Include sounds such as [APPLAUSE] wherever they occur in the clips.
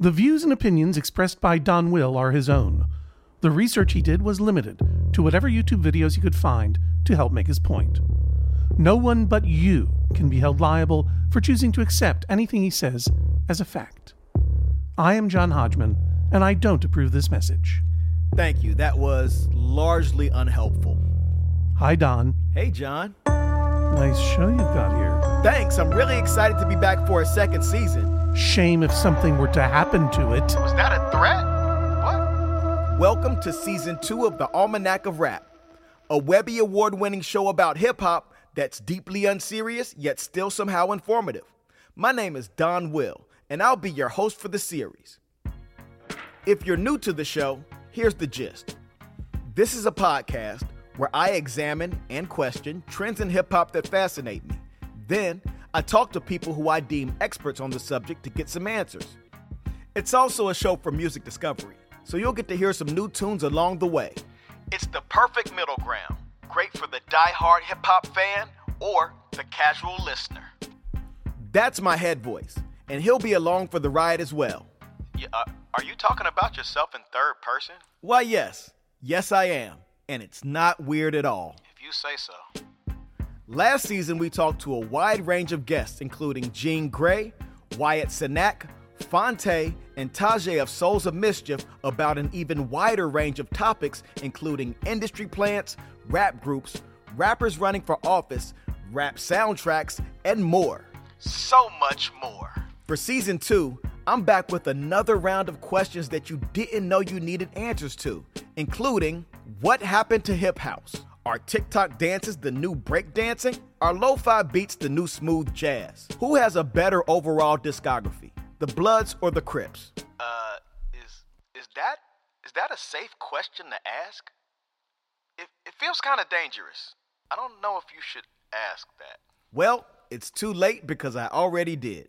The views and opinions expressed by Donwill are his own. The research he did was limited to whatever YouTube videos he could find to help make his point. No one but you can be held liable for choosing to accept anything he says as a fact. I am John Hodgman, and I don't approve this message. Thank you. That was largely unhelpful. Hi, Don. Hey, John. Nice show you've got here. Thanks. I'm really excited to be back for a second season. Shame if something were to happen to it. Was that a threat? What? Welcome to season two of the Almanac of Rap, a Webby Award winning show about hip hop that's deeply unserious yet still somehow informative. My name is Donwill, and I'll be your host for the series. If you're new to the show, here's the gist this is a podcast where I examine and question trends in hip hop that fascinate me. Then, I talk to people who I deem experts on the subject to get some answers. It's also a show for music discovery, so you'll get to hear some new tunes along the way. It's the perfect middle ground. Great for the die-hard hip hop fan or the casual listener. That's my head voice, and he'll be along for the ride as well. Yeah, uh, are you talking about yourself in third person? Why, yes. Yes, I am. And it's not weird at all. If you say so. Last season, we talked to a wide range of guests, including Jean Grae, Wyatt Cenac, Phonte, and Tajai of Souls of Mischief about an even wider range of topics, including industry plants, rap groups, rappers running for office, rap soundtracks, and more. So much more. For season two, I'm back with another round of questions that you didn't know you needed answers to, including what happened to hip house? Are TikTok dances the new breakdancing? Are lo fi beats the new smooth jazz? Who has a better overall discography, the Bloods or the Crips? Uh, is is that is that a safe question to ask? It it feels kind of dangerous. I don't know if you should ask that. Well, it's too late because I already did.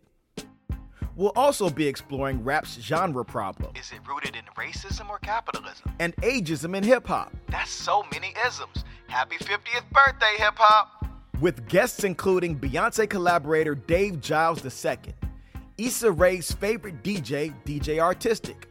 We'll also be exploring rap's genre problem Is it rooted in racism or capitalism? and ageism in hip hop, That's so many isms. Happy 50th birthday, hip hop. with guests including Beyonce collaborator Dave Giles II, Issa Rae's favorite DJ, DJ Artistic,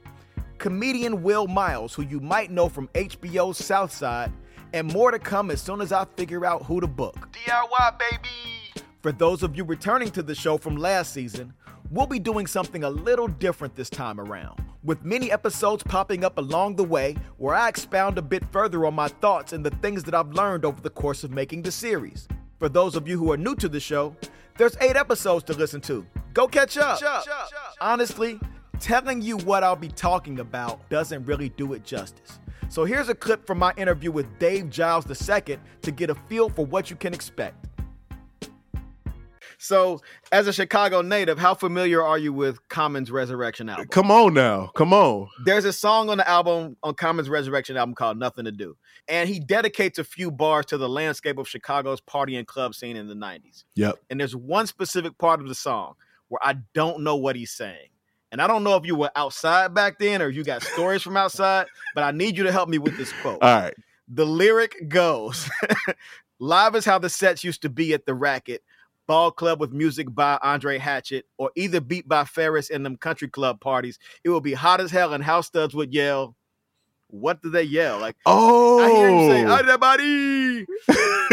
comedian Will Miles, who you might know from HBO's Southside, and more to come as soon as I figure out who to book. DIY, baby. For those of you returning to the show from last season, we'll be doing something a little different this time around, with many episodes popping up along the way where I expound a bit further on my thoughts and the things that I've learned over the course of making the series. For those of you who are new to the show, there's eight episodes to listen to. Go catch up. Honestly, telling you what I'll be talking about doesn't really do it justice. So here's a clip from my interview with Dave Giles II to get a feel for what you can expect. So, as a Chicago native, how familiar are you with Common's Resurrection album? Come on now. Come on. There's a song on the album, on Common's Resurrection album called Nothing to Do. And he dedicates a few bars to the landscape of Chicago's party and club scene in the 90s. Yep. And there's one specific part of the song where I don't know what he's saying. And I don't know if you were outside back then or you got stories from outside, but I need you to help me with this quote. All right. The lyric goes [LAUGHS] Live is how the sets used to be at the racket. Ball club with music by Andre Hatchett, or either beat by Ferris in them country club parties. It would be hot as hell, and house studs would yell. What do they yell? Like Oh. I hear him say, "Anybody,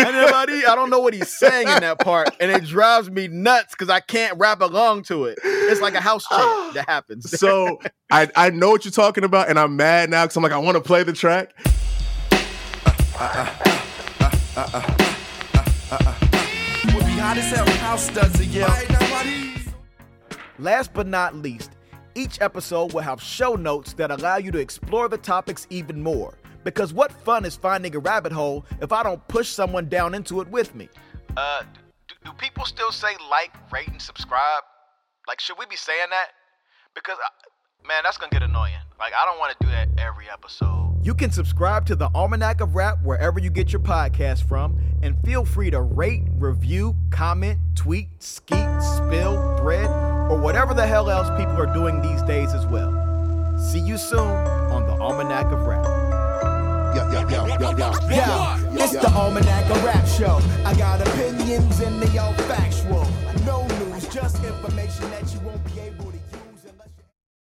anybody." I don't know what he's saying in that part, and it drives me nuts because I can't rap along to it. It's like a house chant that happens. so I, I know what you're talking about, and I'm mad now because I'm like, I want to play the track. Would be hot as hell. House does it, yeah. Last but not least, each episode will have show notes that allow you to explore the topics even more. Because what fun is finding a rabbit hole if I don't push someone down into it with me? Uh, do, do people still say like, rate, and subscribe? Like, should we be saying that? Because, uh, man, that's gonna get annoying. Like, I don't want to do that every episode. You can subscribe to the Almanac of Rap wherever you get your podcast from, and feel free to rate, review, comment, tweet, skeet, spill, thread, or whatever the hell else people are doing these days as well. See you soon on the Almanac of Rap. Yo, yo, yo, yo, yo. Yeah, it's the Almanac of Rap Show. I got opinions and they all factual. No news, just information that you won't be able